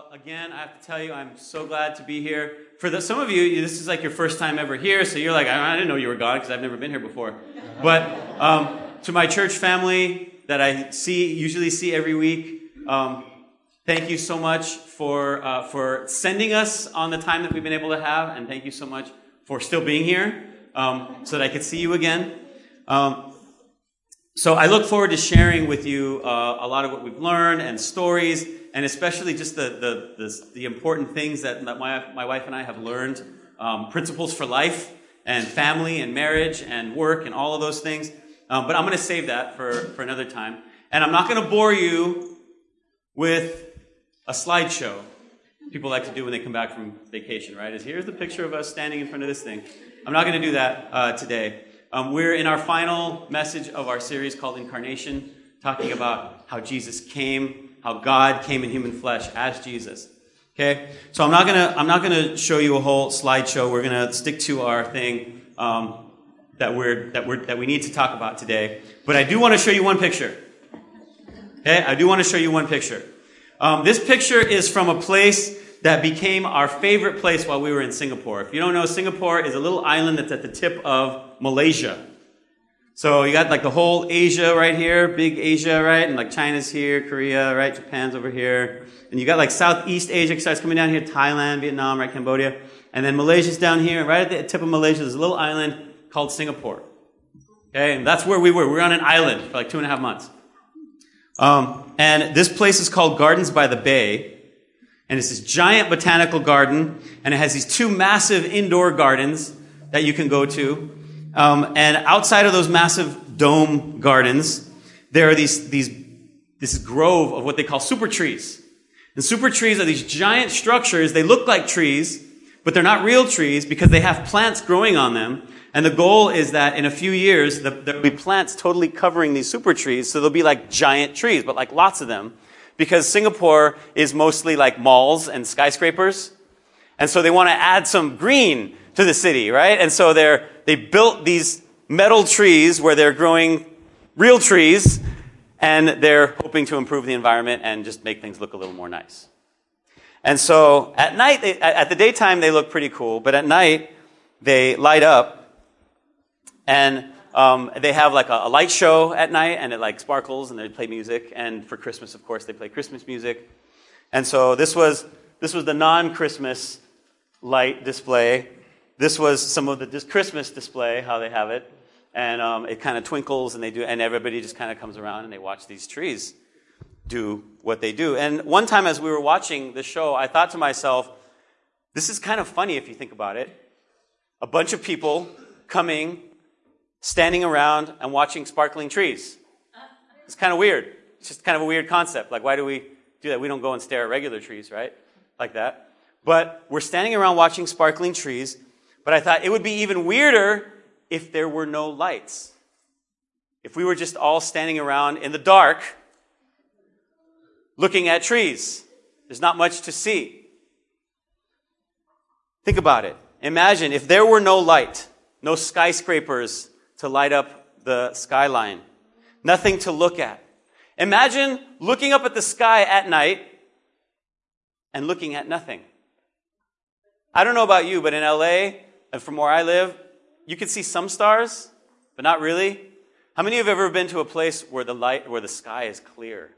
Well, again, I have to tell you, I'm so glad to be here. For the, some of you, this is like your first time ever here, so you're like, I, I didn't know you were God because I've never been here before. But um, to my church family that I see, usually see every week, um, thank you so much for uh, for sending us on the time that we've been able to have, and thank you so much for still being here um, so that I could see you again. Um, so I look forward to sharing with you uh, a lot of what we've learned and stories and especially just the, the, the, the important things that, my, my wife and I have learned um, principles for life and family and marriage and work and all of those things. Um, but I'm going to save that for, for another time. And I'm not going to bore you with a slideshow people like to do when they come back from vacation, right? Is here's the picture of us standing in front of this thing. I'm not going to do that uh, today. Um, we're in our final message of our series called Incarnation, talking about how Jesus came how God came in human flesh as Jesus. Okay, so I'm not gonna I'm not gonna show you a whole slideshow. We're gonna stick to our thing um, that we're that we're that we need to talk about today. But I do want to show you one picture. Okay, I do want to show you one picture. Um, this picture is from a place that became our favorite place while we were in Singapore. If you don't know, Singapore is a little island that's at the tip of Malaysia. So you got like the whole Asia right here, big Asia, right? And like China's here, Korea, right? Japan's over here. And you got like Southeast Asia starts coming down here, Thailand, Vietnam, right? Cambodia. And then Malaysia's down here. Right at the tip of Malaysia, there's a little island called Singapore. Okay, and that's where we were. We were on an island for like two and a half months. Um, and this place is called Gardens by the Bay. And it's this giant botanical garden. And it has these two massive indoor gardens that you can go to. Um, and outside of those massive dome gardens, there are these, these, this grove of what they call super trees. And super trees are these giant structures. They look like trees, but they're not real trees because they have plants growing on them. And the goal is that in a few years, the, there'll be plants totally covering these super trees. So they'll be like giant trees, but like lots of them. Because Singapore is mostly like malls and skyscrapers. And so they want to add some green to the city, right? And so they're, they built these metal trees where they're growing real trees and they're hoping to improve the environment and just make things look a little more nice. And so at night, at the daytime, they look pretty cool, but at night, they light up and um, they have like a, a, light show at night and it like sparkles and they play music. And for Christmas, of course, they play Christmas music. And so this was, this was the non-Christmas light display. This was some of the this Christmas display, how they have it. And um, it kind of twinkles and they do, and everybody just kind of comes around and they watch these trees do what they do. And one time as we were watching the show, I thought to myself, this is kind of funny if you think about it. A bunch of people coming, standing around and watching sparkling trees. It's kind of weird. It's just kind of a weird concept. Like, why do we do that? We don't go and stare at regular trees, right? Like that. But we're standing around watching sparkling trees, but I thought it would be even weirder if there were no lights. If we were just all standing around in the dark looking at trees. There's not much to see. Think about it. Imagine if there were no light, no skyscrapers to light up the skyline, nothing to look at. Imagine looking up at the sky at night and looking at nothing. I don't know about you, but in LA, and from where I live, you can see some stars, but not really. How many of you have ever been to a place where the light, where the sky is clear?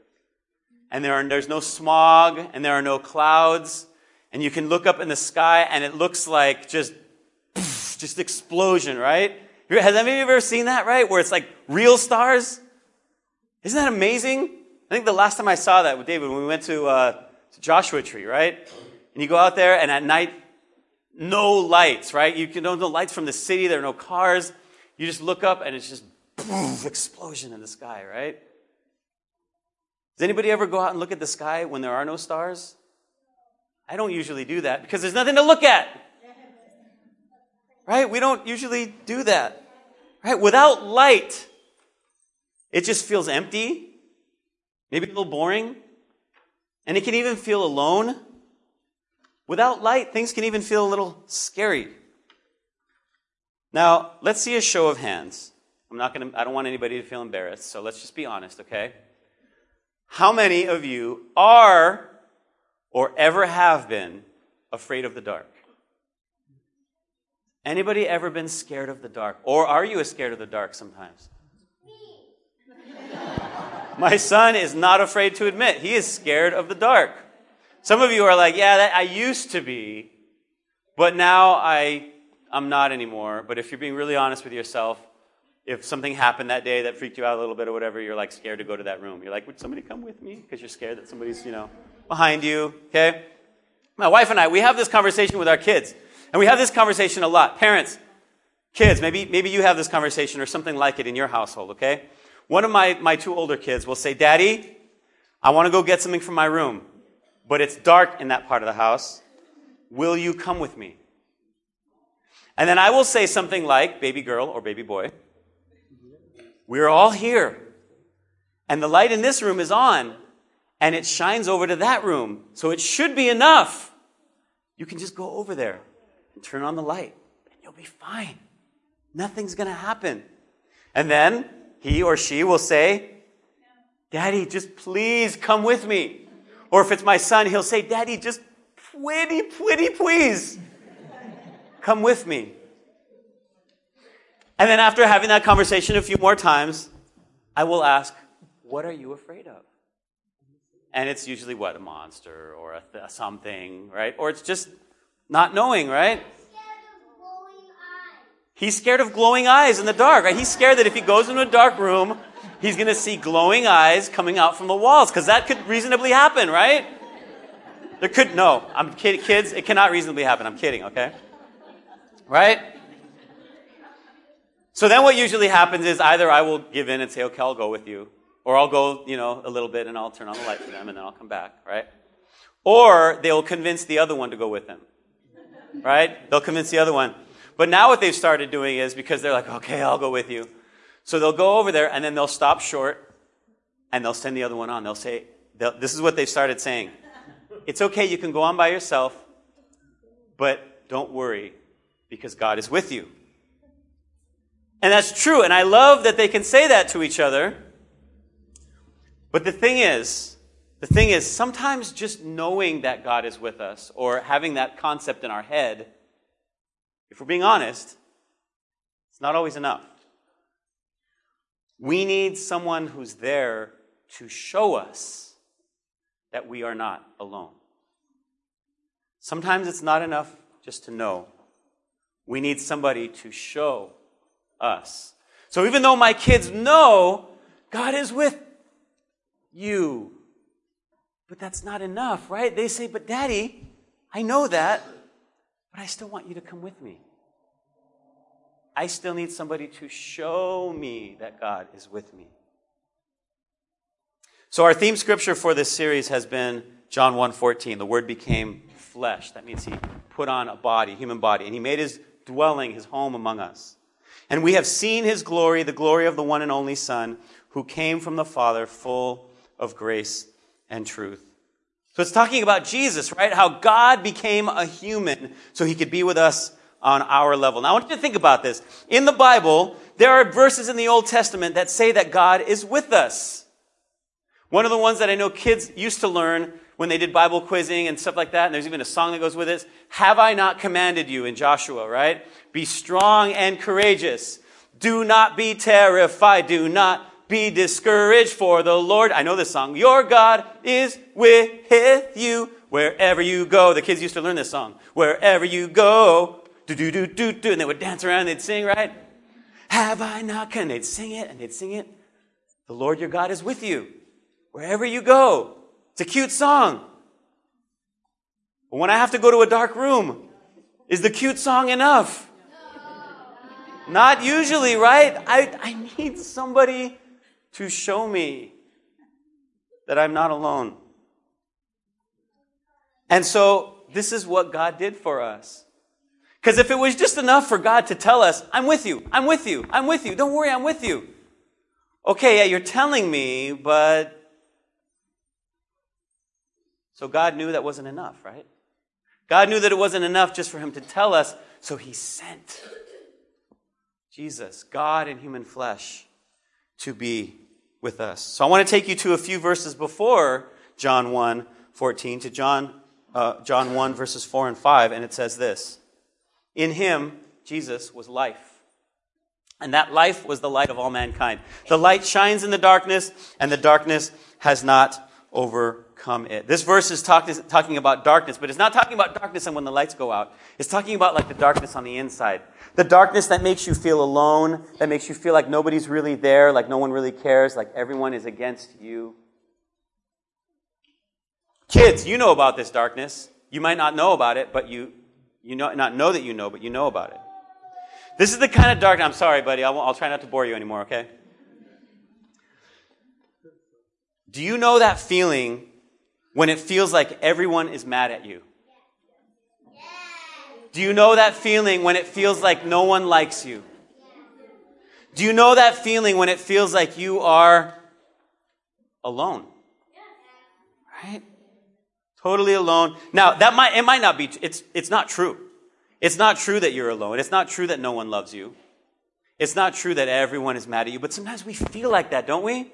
And there are, there's no smog, and there are no clouds, and you can look up in the sky, and it looks like just, just explosion, right? Has any of you ever seen that, right? Where it's like real stars? Isn't that amazing? I think the last time I saw that with David, when we went to, uh, to Joshua Tree, right? And you go out there, and at night, no lights, right? You can, no, no lights from the city. There are no cars. You just look up and it's just boom, explosion in the sky, right? Does anybody ever go out and look at the sky when there are no stars? I don't usually do that because there's nothing to look at. Right? We don't usually do that. Right? Without light, it just feels empty, maybe a little boring, and it can even feel alone. Without light, things can even feel a little scary. Now, let's see a show of hands. I'm not going to, I don't want anybody to feel embarrassed, so let's just be honest, okay? How many of you are or ever have been afraid of the dark? Anybody ever been scared of the dark? Or are you as scared of the dark sometimes? My son is not afraid to admit he is scared of the dark. Some of you are like, yeah, that, I used to be, but now I, I'm not anymore. But if you're being really honest with yourself, if something happened that day that freaked you out a little bit or whatever, you're like scared to go to that room. You're like, would somebody come with me? Because you're scared that somebody's, you know, behind you, okay? My wife and I, we have this conversation with our kids. And we have this conversation a lot. Parents, kids, maybe, maybe you have this conversation or something like it in your household, okay? One of my, my two older kids will say, Daddy, I want to go get something from my room, but it's dark in that part of the house. Will you come with me? And then I will say something like, baby girl or baby boy, we're all here. And the light in this room is on, and it shines over to that room. So it should be enough. You can just go over there and turn on the light, and you'll be fine. Nothing's going to happen. And then he or she will say, Daddy, just please come with me. Or if it's my son, he'll say, Daddy, just pretty, pretty, please come with me. And then after having that conversation a few more times, I will ask, What are you afraid of? And it's usually what? A monster or a th- something, right? Or it's just not knowing, right? He's scared of glowing eyes in the dark, right? He's scared that if he goes into a dark room, he's going to see glowing eyes coming out from the walls, because that could reasonably happen, right? There could, no, I'm kidding, kids, it cannot reasonably happen. I'm kidding, okay? Right? So then what usually happens is either I will give in and say, okay, I'll go with you, or I'll go, you know, a little bit and I'll turn on the light for them and then I'll come back, right? Or they'll convince the other one to go with them, right? They'll convince the other one. But now what they've started doing is because they're like, okay, I'll go with you. So they'll go over there and then they'll stop short and they'll send the other one on. They'll say, they'll, this is what they've started saying. It's okay, you can go on by yourself, but don't worry because God is with you. And that's true. And I love that they can say that to each other. But the thing is, the thing is, sometimes just knowing that God is with us or having that concept in our head if we're being honest, it's not always enough. We need someone who's there to show us that we are not alone. Sometimes it's not enough just to know. We need somebody to show us. So even though my kids know God is with you, but that's not enough, right? They say, But daddy, I know that, but I still want you to come with me. I still need somebody to show me that God is with me. So our theme scripture for this series has been John 1:14. The word became flesh. That means he put on a body, human body, and he made his dwelling, his home among us. And we have seen his glory, the glory of the one and only Son, who came from the Father, full of grace and truth. So it's talking about Jesus, right? How God became a human so he could be with us on our level. Now I want you to think about this. In the Bible, there are verses in the Old Testament that say that God is with us. One of the ones that I know kids used to learn when they did Bible quizzing and stuff like that, and there's even a song that goes with it, Have I not commanded you in Joshua, right? Be strong and courageous. Do not be terrified. Do not be discouraged for the Lord. I know this song. Your God is with you wherever you go. The kids used to learn this song. Wherever you go, do do do do do, and they would dance around and they'd sing, right? Have I not? And they'd sing it and they'd sing it. The Lord your God is with you wherever you go. It's a cute song. But when I have to go to a dark room, is the cute song enough? Not usually, right? I, I need somebody to show me that I'm not alone. And so, this is what God did for us. Because if it was just enough for God to tell us, I'm with you, I'm with you, I'm with you, don't worry, I'm with you. Okay, yeah, you're telling me, but. So God knew that wasn't enough, right? God knew that it wasn't enough just for Him to tell us, so He sent Jesus, God in human flesh, to be with us. So I want to take you to a few verses before John 1 14 to John uh, John 1, verses 4 and 5, and it says this In him, Jesus, was life. And that life was the light of all mankind. The light shines in the darkness, and the darkness has not overcome it. This verse is talk, talking about darkness, but it's not talking about darkness and when the lights go out. It's talking about like the darkness on the inside. The darkness that makes you feel alone, that makes you feel like nobody's really there, like no one really cares, like everyone is against you. Kids, you know about this darkness. You might not know about it, but you, you know, not know that you know, but you know about it. This is the kind of darkness. I'm sorry, buddy. I'll, I'll try not to bore you anymore, okay? Do you know that feeling when it feels like everyone is mad at you? Do you know that feeling when it feels like no one likes you? Do you know that feeling when it feels like you are alone? Right? Totally alone. Now, that might, it might not be, it's, it's not true. It's not true that you're alone. It's not true that no one loves you. It's not true that everyone is mad at you, but sometimes we feel like that, don't we?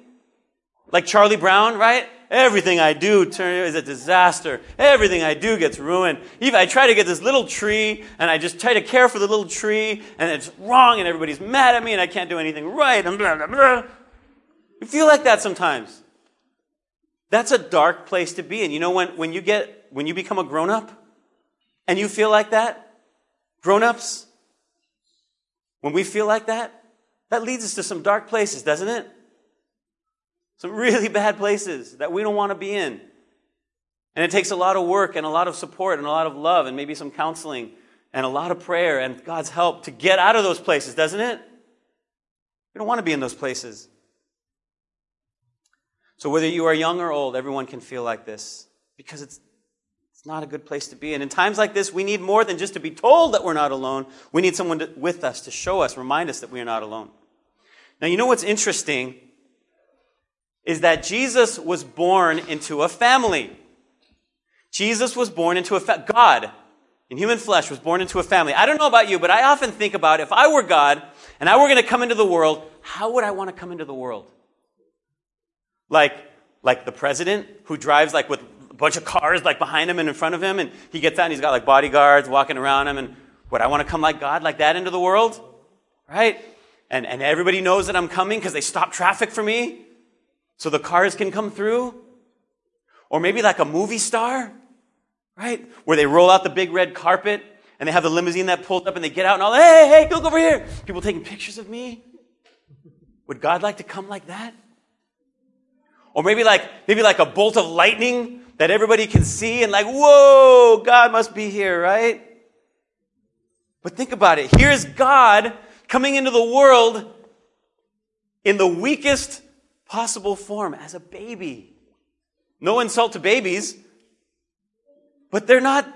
Like Charlie Brown, right? Everything I do turn is a disaster. Everything I do gets ruined. Even I try to get this little tree, and I just try to care for the little tree, and it's wrong, and everybody's mad at me, and I can't do anything right, and blah, blah, blah. You feel like that sometimes. That's a dark place to be. And you know when, when you get, when you become a grown up and you feel like that, grown ups, when we feel like that, that leads us to some dark places, doesn't it? Some really bad places that we don't want to be in. And it takes a lot of work and a lot of support and a lot of love and maybe some counseling and a lot of prayer and God's help to get out of those places, doesn't it? We don't want to be in those places. So, whether you are young or old, everyone can feel like this because it's, it's not a good place to be. And in times like this, we need more than just to be told that we're not alone. We need someone to, with us to show us, remind us that we are not alone. Now, you know what's interesting is that Jesus was born into a family. Jesus was born into a fa- God in human flesh was born into a family. I don't know about you, but I often think about if I were God and I were going to come into the world, how would I want to come into the world? Like, like the president who drives like with a bunch of cars like behind him and in front of him, and he gets out and he's got like bodyguards walking around him, and would I want to come like God, like that into the world? Right? And, and everybody knows that I'm coming because they stop traffic for me so the cars can come through? Or maybe like a movie star, right? Where they roll out the big red carpet and they have the limousine that pulls up and they get out and all, hey, hey, look over here. People taking pictures of me. Would God like to come like that? Or maybe like, maybe like a bolt of lightning that everybody can see and like, whoa, God must be here, right? But think about it. Here's God coming into the world in the weakest possible form as a baby. No insult to babies, but they're not.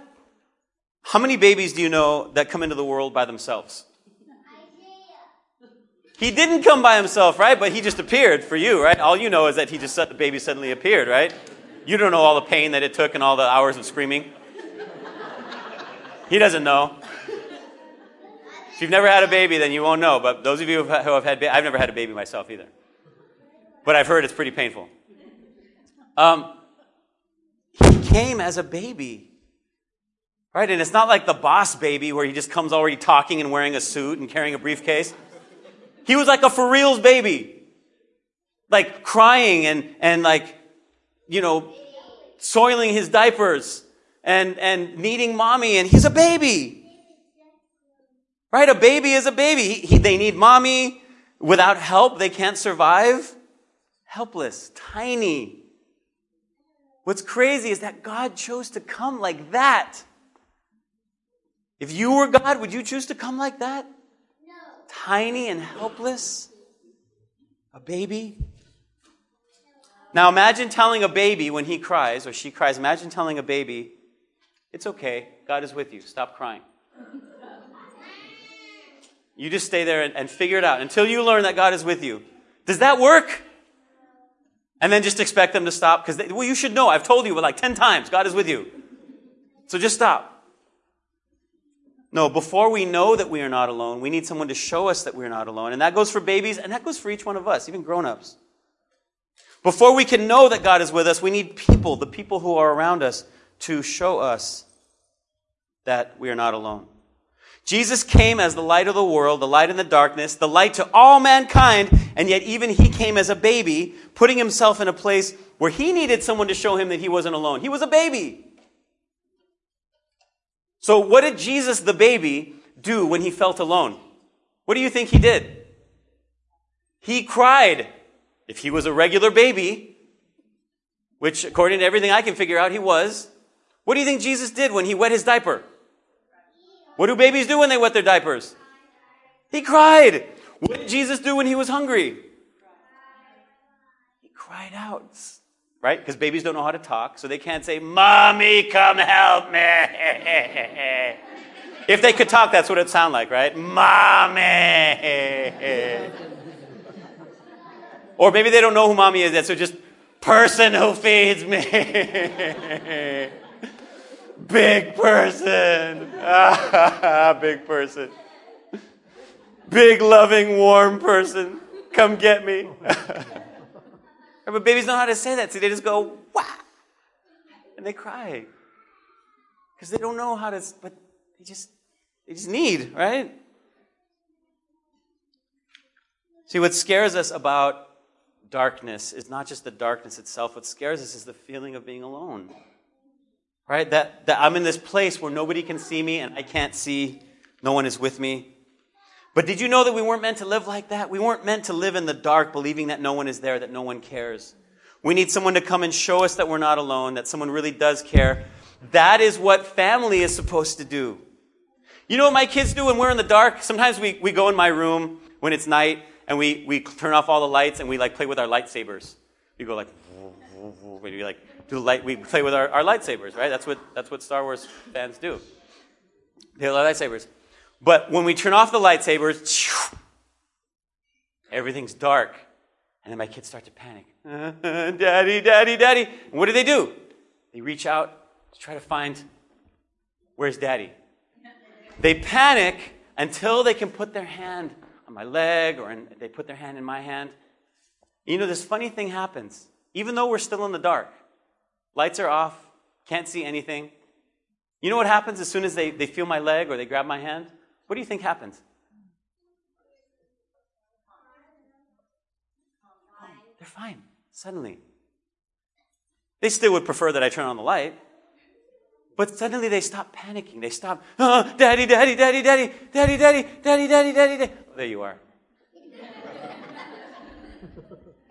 How many babies do you know that come into the world by themselves? He didn't come by himself, right? But he just appeared for you, right? All you know is that he just the baby suddenly appeared, right? You don't know all the pain that it took and all the hours of screaming. He doesn't know. If you've never had a baby, then you won't know. But those of you who have had, I've never had a baby myself either. But I've heard it's pretty painful. Um, he came as a baby. Right? And it's not like the boss baby where he just comes already talking and wearing a suit and carrying a briefcase. He was like a for reals baby. Like crying and, and like, you know, soiling his diapers and, and needing mommy and he's a baby. Right? A baby is a baby. He, he, they need mommy. Without help, they can't survive. Helpless, tiny. What's crazy is that God chose to come like that. If you were God, would you choose to come like that? Tiny and helpless? A baby? Now imagine telling a baby when he cries or she cries, imagine telling a baby, it's okay, God is with you, stop crying. You just stay there and, and figure it out until you learn that God is with you. Does that work? And then just expect them to stop because, well, you should know. I've told you like 10 times, God is with you. So just stop. No, before we know that we are not alone, we need someone to show us that we are not alone. And that goes for babies, and that goes for each one of us, even grown ups. Before we can know that God is with us, we need people, the people who are around us, to show us that we are not alone. Jesus came as the light of the world, the light in the darkness, the light to all mankind, and yet even he came as a baby, putting himself in a place where he needed someone to show him that he wasn't alone. He was a baby. So, what did Jesus, the baby, do when he felt alone? What do you think he did? He cried. If he was a regular baby, which according to everything I can figure out, he was, what do you think Jesus did when he wet his diaper? What do babies do when they wet their diapers? He cried. What did Jesus do when he was hungry? He cried out. Right? Because babies don't know how to talk, so they can't say, Mommy, come help me. if they could talk, that's what it'd sound like, right? Mommy. or maybe they don't know who mommy is, so just person who feeds me. Big person. Big person. Big, loving, warm person. Come get me. but babies know how to say that, so they just go, wah! And they cry. Because they don't know how to, but they just, they just need, right? See, what scares us about darkness is not just the darkness itself. What scares us is the feeling of being alone. Right? That, that I'm in this place where nobody can see me and I can't see, no one is with me. But did you know that we weren't meant to live like that? We weren't meant to live in the dark believing that no one is there, that no one cares. We need someone to come and show us that we're not alone, that someone really does care. That is what family is supposed to do. You know what my kids do when we're in the dark? Sometimes we, we go in my room when it's night and we, we turn off all the lights and we like play with our lightsabers. We go like, we like do light, we play with our, our lightsabers, right? That's what, that's what Star Wars fans do. They have lightsabers. But when we turn off the lightsabers, everything's dark. And then my kids start to panic. daddy, daddy, daddy. And what do they do? They reach out to try to find where's daddy. They panic until they can put their hand on my leg or in, they put their hand in my hand. You know, this funny thing happens. Even though we're still in the dark, Lights are off, can't see anything. You know what happens as soon as they, they feel my leg or they grab my hand? What do you think happens? Oh, they're fine, suddenly. They still would prefer that I turn on the light, but suddenly they stop panicking. They stop, oh, daddy, daddy, daddy, daddy, daddy, daddy, daddy, daddy, daddy, daddy. There you are.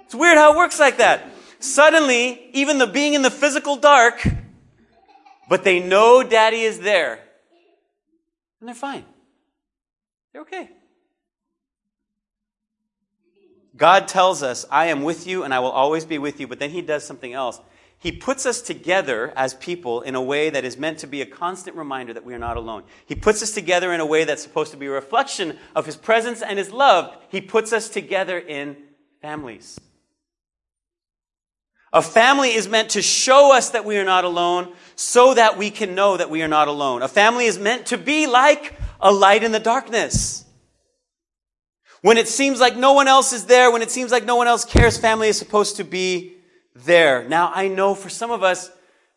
it's weird how it works like that. Suddenly, even the being in the physical dark, but they know daddy is there. And they're fine. They're okay. God tells us, I am with you and I will always be with you, but then he does something else. He puts us together as people in a way that is meant to be a constant reminder that we are not alone. He puts us together in a way that's supposed to be a reflection of his presence and his love. He puts us together in families. A family is meant to show us that we are not alone so that we can know that we are not alone. A family is meant to be like a light in the darkness. When it seems like no one else is there, when it seems like no one else cares, family is supposed to be there. Now, I know for some of us,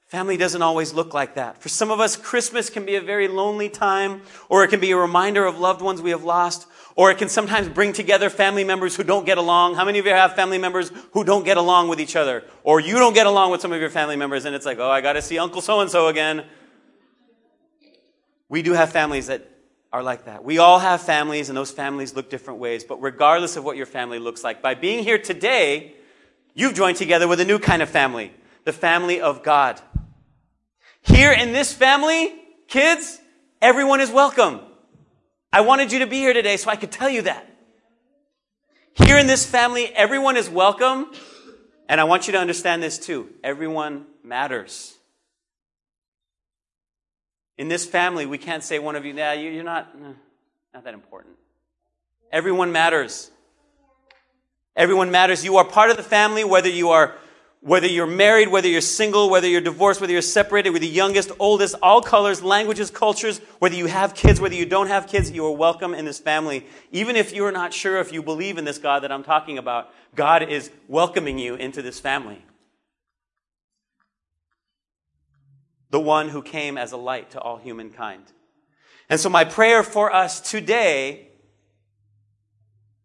family doesn't always look like that. For some of us, Christmas can be a very lonely time, or it can be a reminder of loved ones we have lost, or it can sometimes bring together family members who don't get along. How many of you have family members who don't get along with each other? Or you don't get along with some of your family members and it's like, oh, I got to see Uncle so and so again. We do have families that are like that. We all have families and those families look different ways. But regardless of what your family looks like, by being here today, you've joined together with a new kind of family the family of God. Here in this family, kids, everyone is welcome. I wanted you to be here today so I could tell you that. Here in this family, everyone is welcome. And I want you to understand this too. Everyone matters. In this family, we can't say one of you, nah, you're not, not that important. Everyone matters. Everyone matters. You are part of the family, whether you are whether you're married, whether you're single, whether you're divorced, whether you're separated, whether you're the youngest, oldest, all colors, languages, cultures, whether you have kids, whether you don't have kids, you are welcome in this family. Even if you're not sure if you believe in this God that I'm talking about, God is welcoming you into this family. The one who came as a light to all humankind. And so, my prayer for us today,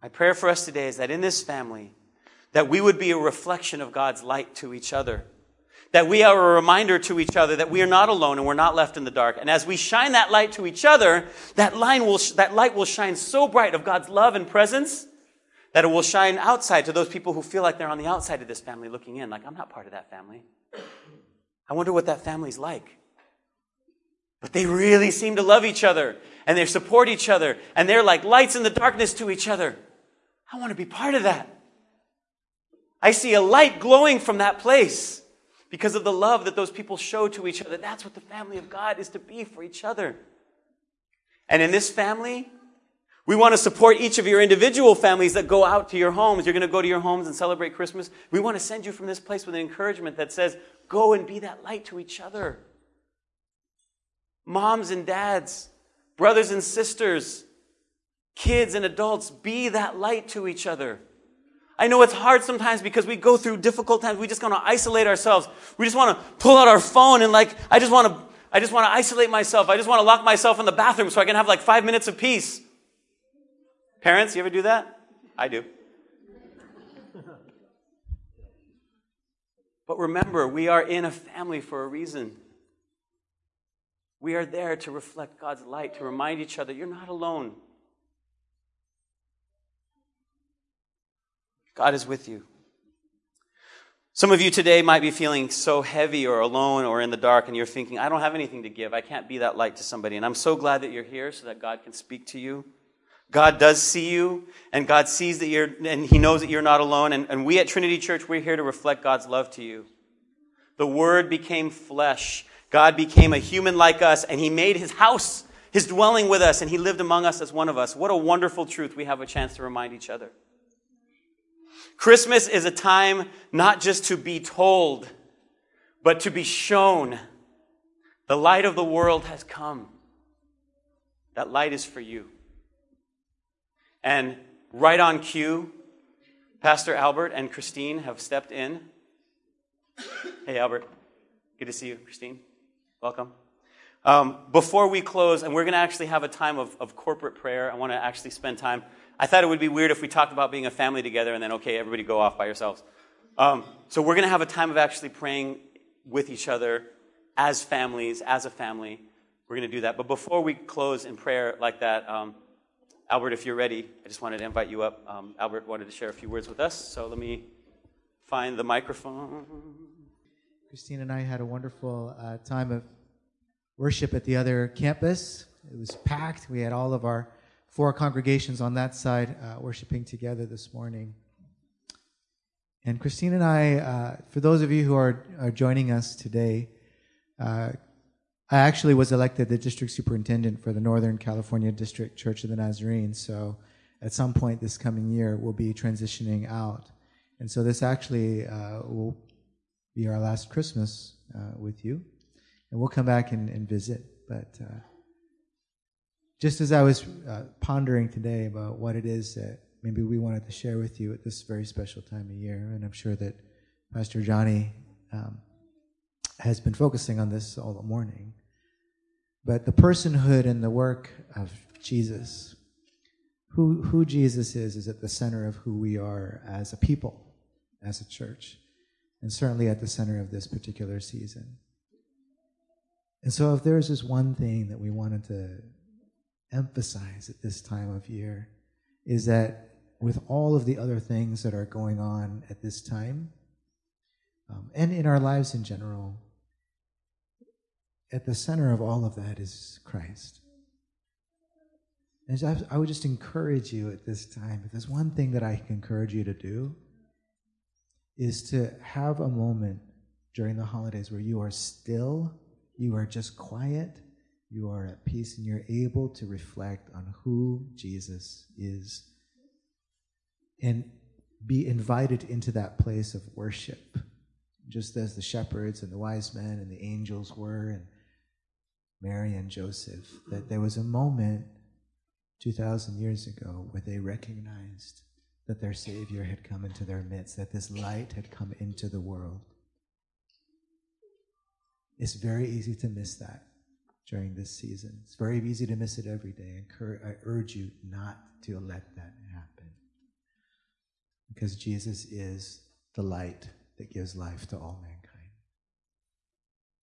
my prayer for us today is that in this family, that we would be a reflection of God's light to each other. That we are a reminder to each other that we are not alone and we're not left in the dark. And as we shine that light to each other, that, line will, that light will shine so bright of God's love and presence that it will shine outside to those people who feel like they're on the outside of this family looking in, like, I'm not part of that family. I wonder what that family's like. But they really seem to love each other and they support each other and they're like lights in the darkness to each other. I want to be part of that. I see a light glowing from that place because of the love that those people show to each other. That's what the family of God is to be for each other. And in this family, we want to support each of your individual families that go out to your homes. You're going to go to your homes and celebrate Christmas. We want to send you from this place with an encouragement that says, go and be that light to each other. Moms and dads, brothers and sisters, kids and adults, be that light to each other. I know it's hard sometimes because we go through difficult times. We just want to isolate ourselves. We just want to pull out our phone and like, I just want to, I just want to isolate myself. I just want to lock myself in the bathroom so I can have like five minutes of peace. Parents, you ever do that? I do. But remember, we are in a family for a reason. We are there to reflect God's light, to remind each other you're not alone. God is with you. Some of you today might be feeling so heavy or alone or in the dark, and you're thinking, I don't have anything to give. I can't be that light to somebody. And I'm so glad that you're here so that God can speak to you. God does see you, and God sees that you're, and He knows that you're not alone. And, and we at Trinity Church, we're here to reflect God's love to you. The Word became flesh. God became a human like us, and He made His house, His dwelling with us, and He lived among us as one of us. What a wonderful truth we have a chance to remind each other. Christmas is a time not just to be told, but to be shown. The light of the world has come. That light is for you. And right on cue, Pastor Albert and Christine have stepped in. Hey, Albert. Good to see you, Christine. Welcome. Um, before we close, and we're going to actually have a time of, of corporate prayer, I want to actually spend time I thought it would be weird if we talked about being a family together and then, okay, everybody go off by yourselves. Um, so we're going to have a time of actually praying with each other as families, as a family. We're going to do that. But before we close in prayer like that, um, Albert, if you're ready, I just wanted to invite you up. Um, Albert wanted to share a few words with us, so let me find the microphone. Christine and I had a wonderful uh, time of worship at the other campus. It was packed. We had all of our four congregations on that side uh, worshiping together this morning. And Christine and I, uh, for those of you who are, are joining us today, uh, I actually was elected the district superintendent for the Northern California District Church of the Nazarene. So at some point this coming year, we'll be transitioning out. And so this actually uh, will be our last Christmas uh, with you. And we'll come back and, and visit. But uh, just as I was uh, pondering today about what it is that maybe we wanted to share with you at this very special time of year, and I'm sure that Pastor Johnny um, has been focusing on this all the morning, but the personhood and the work of Jesus, who, who Jesus is, is at the center of who we are as a people, as a church, and certainly at the center of this particular season. And so, if there's this one thing that we wanted to emphasize at this time of year is that with all of the other things that are going on at this time, um, and in our lives in general, at the center of all of that is Christ. And I would just encourage you at this time, if there's one thing that I can encourage you to do, is to have a moment during the holidays where you are still, you are just quiet, you are at peace and you're able to reflect on who Jesus is and be invited into that place of worship, just as the shepherds and the wise men and the angels were, and Mary and Joseph, that there was a moment 2,000 years ago where they recognized that their Savior had come into their midst, that this light had come into the world. It's very easy to miss that during this season. It's very easy to miss it every day. I urge you not to let that happen. Because Jesus is the light that gives life to all mankind.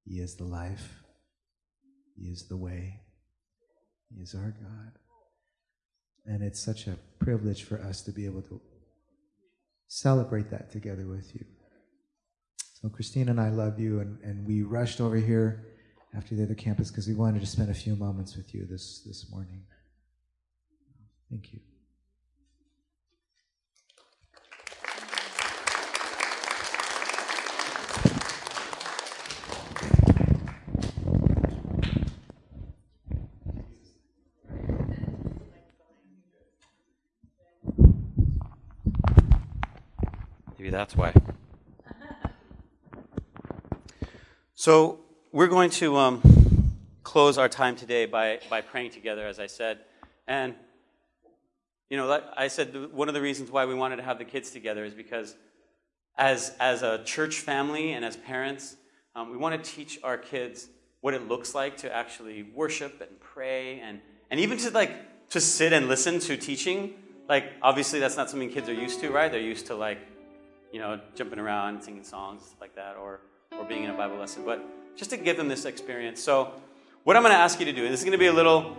He is the life, He is the way, He is our God. And it's such a privilege for us to be able to celebrate that together with you. So, Christine and I love you, and, and we rushed over here after the other campus because we wanted to spend a few moments with you this, this morning. Thank you. Maybe that's why. So, we're going to um, close our time today by, by praying together, as I said. And, you know, I said, one of the reasons why we wanted to have the kids together is because as, as a church family and as parents, um, we want to teach our kids what it looks like to actually worship and pray and, and even to like to sit and listen to teaching like obviously that's not something kids are used to right they're used to like you know jumping around singing songs like that or or being in a Bible lesson, but just to give them this experience. So, what I'm going to ask you to do, and this is going to be a little,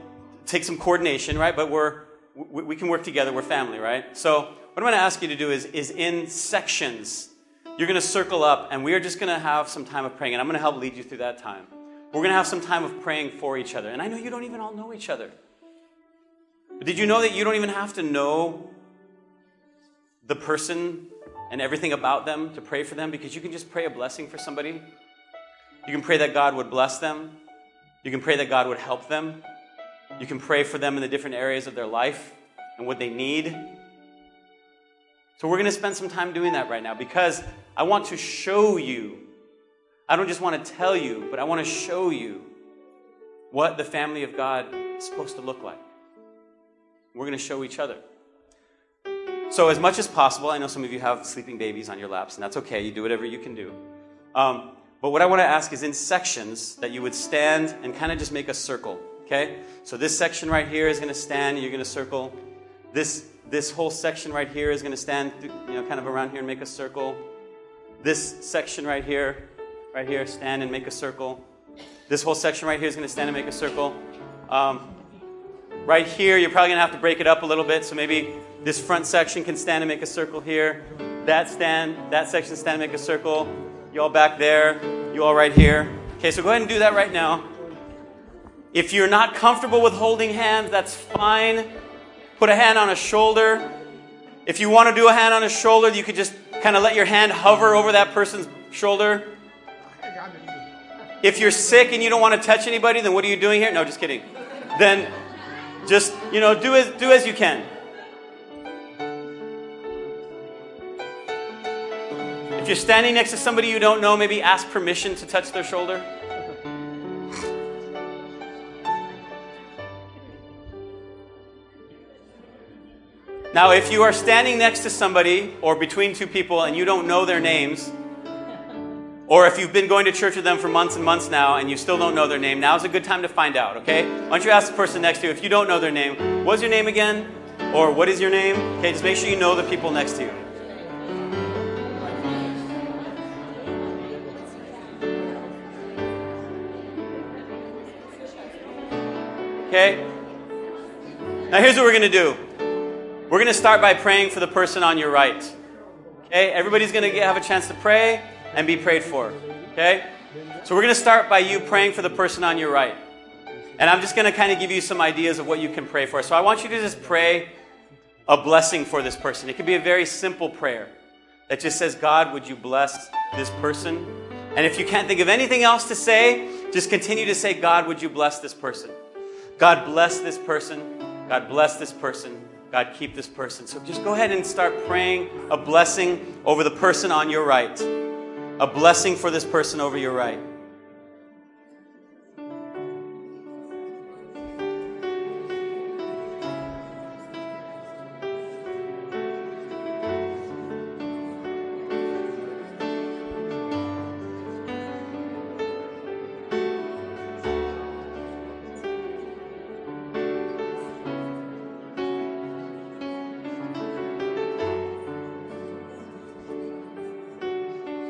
take some coordination, right? But we're, we, we can work together. We're family, right? So, what I'm going to ask you to do is, is in sections, you're going to circle up, and we are just going to have some time of praying, and I'm going to help lead you through that time. We're going to have some time of praying for each other. And I know you don't even all know each other. But did you know that you don't even have to know the person and everything about them to pray for them because you can just pray a blessing for somebody. You can pray that God would bless them. You can pray that God would help them. You can pray for them in the different areas of their life and what they need. So, we're going to spend some time doing that right now because I want to show you. I don't just want to tell you, but I want to show you what the family of God is supposed to look like. We're going to show each other. So, as much as possible, I know some of you have sleeping babies on your laps, and that's okay. You do whatever you can do. Um, but what I want to ask is in sections that you would stand and kind of just make a circle. Okay? So, this section right here is going to stand, and you're going to circle. This, this whole section right here is going to stand, you know, kind of around here and make a circle. This section right here, right here, stand and make a circle. This whole section right here is going to stand and make a circle. Um, right here, you're probably going to have to break it up a little bit. So maybe this front section can stand and make a circle here. That stand, that section stand and make a circle. You all back there, you all right here. Okay, so go ahead and do that right now. If you're not comfortable with holding hands, that's fine. Put a hand on a shoulder. If you want to do a hand on a shoulder, you could just kind of let your hand hover over that person's shoulder. If you're sick and you don't want to touch anybody, then what are you doing here? No, just kidding. Then just, you know, do as do as you can. You're standing next to somebody you don't know, maybe ask permission to touch their shoulder. Now, if you are standing next to somebody or between two people and you don't know their names, or if you've been going to church with them for months and months now and you still don't know their name, now's a good time to find out, okay? Why don't you ask the person next to you, if you don't know their name, what's your name again? Or what is your name? Okay, just make sure you know the people next to you. Okay? Now, here's what we're going to do we're going to start by praying for the person on your right. Okay? Everybody's going to have a chance to pray and be prayed for. Okay? So, we're going to start by you praying for the person on your right. And I'm just going to kind of give you some ideas of what you can pray for. So, I want you to just pray a blessing for this person. It could be a very simple prayer that just says, God, would you bless this person? And if you can't think of anything else to say, just continue to say, God, would you bless this person? God bless this person. God bless this person. God keep this person. So just go ahead and start praying a blessing over the person on your right. A blessing for this person over your right.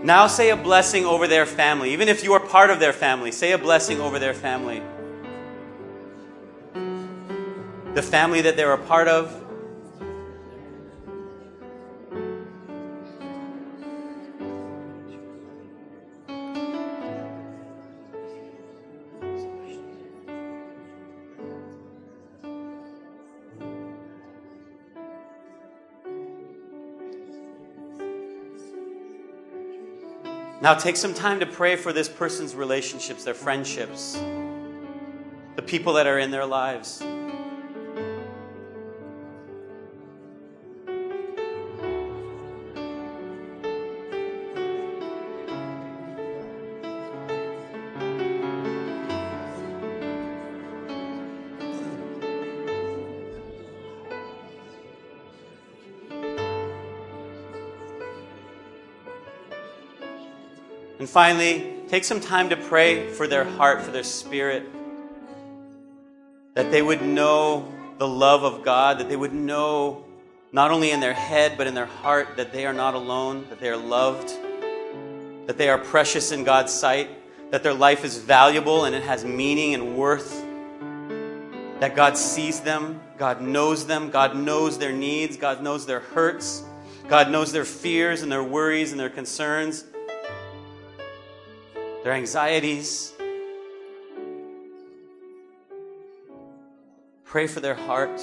Now say a blessing over their family. Even if you are part of their family, say a blessing over their family. The family that they're a part of. Now take some time to pray for this person's relationships, their friendships, the people that are in their lives. And finally, take some time to pray for their heart, for their spirit, that they would know the love of God, that they would know not only in their head, but in their heart that they are not alone, that they are loved, that they are precious in God's sight, that their life is valuable and it has meaning and worth, that God sees them, God knows them, God knows their needs, God knows their hurts, God knows their fears and their worries and their concerns their anxieties. Pray for their heart.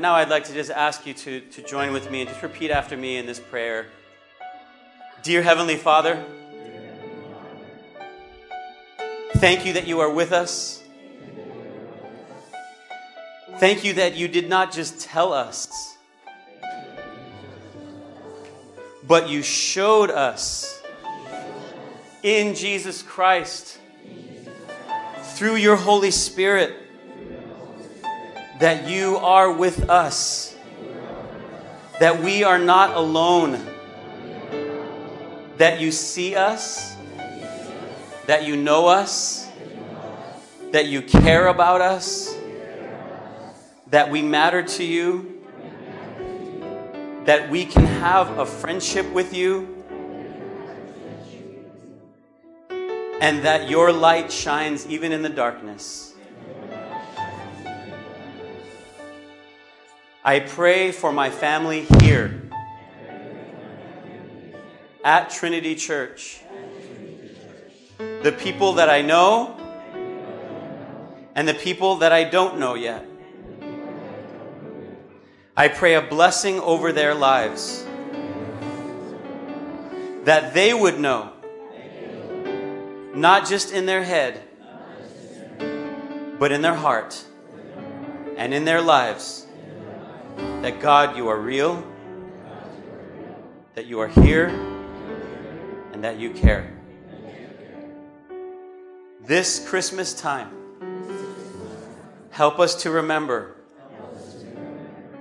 Now I'd like to just ask you to, to join with me and just repeat after me in this prayer. Dear Heavenly Father, thank you that you are with us. Thank you that you did not just tell us, but you showed us in Jesus Christ through your Holy Spirit that you are with us, that we are not alone, that you see us, that you know us, that you care about us, that we matter to you, that we can have a friendship with you. And that your light shines even in the darkness. I pray for my family here at Trinity Church. The people that I know and the people that I don't know yet. I pray a blessing over their lives that they would know, not just in their head, but in their heart and in their lives that God, you are real, that you are here, and that you care. This Christmas time, help us to remember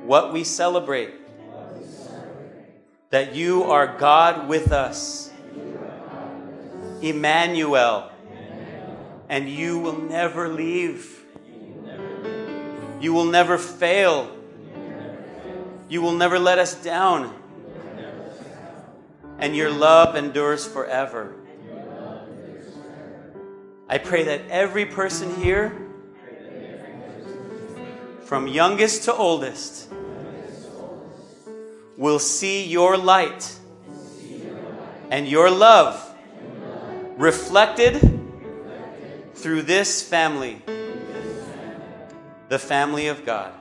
what we celebrate that you are God with us, Emmanuel, and you will never leave. You will never fail. You will never let us down. And your love endures forever. I pray that every person here, from youngest to oldest, will see your light and your love reflected through this family, the family of God.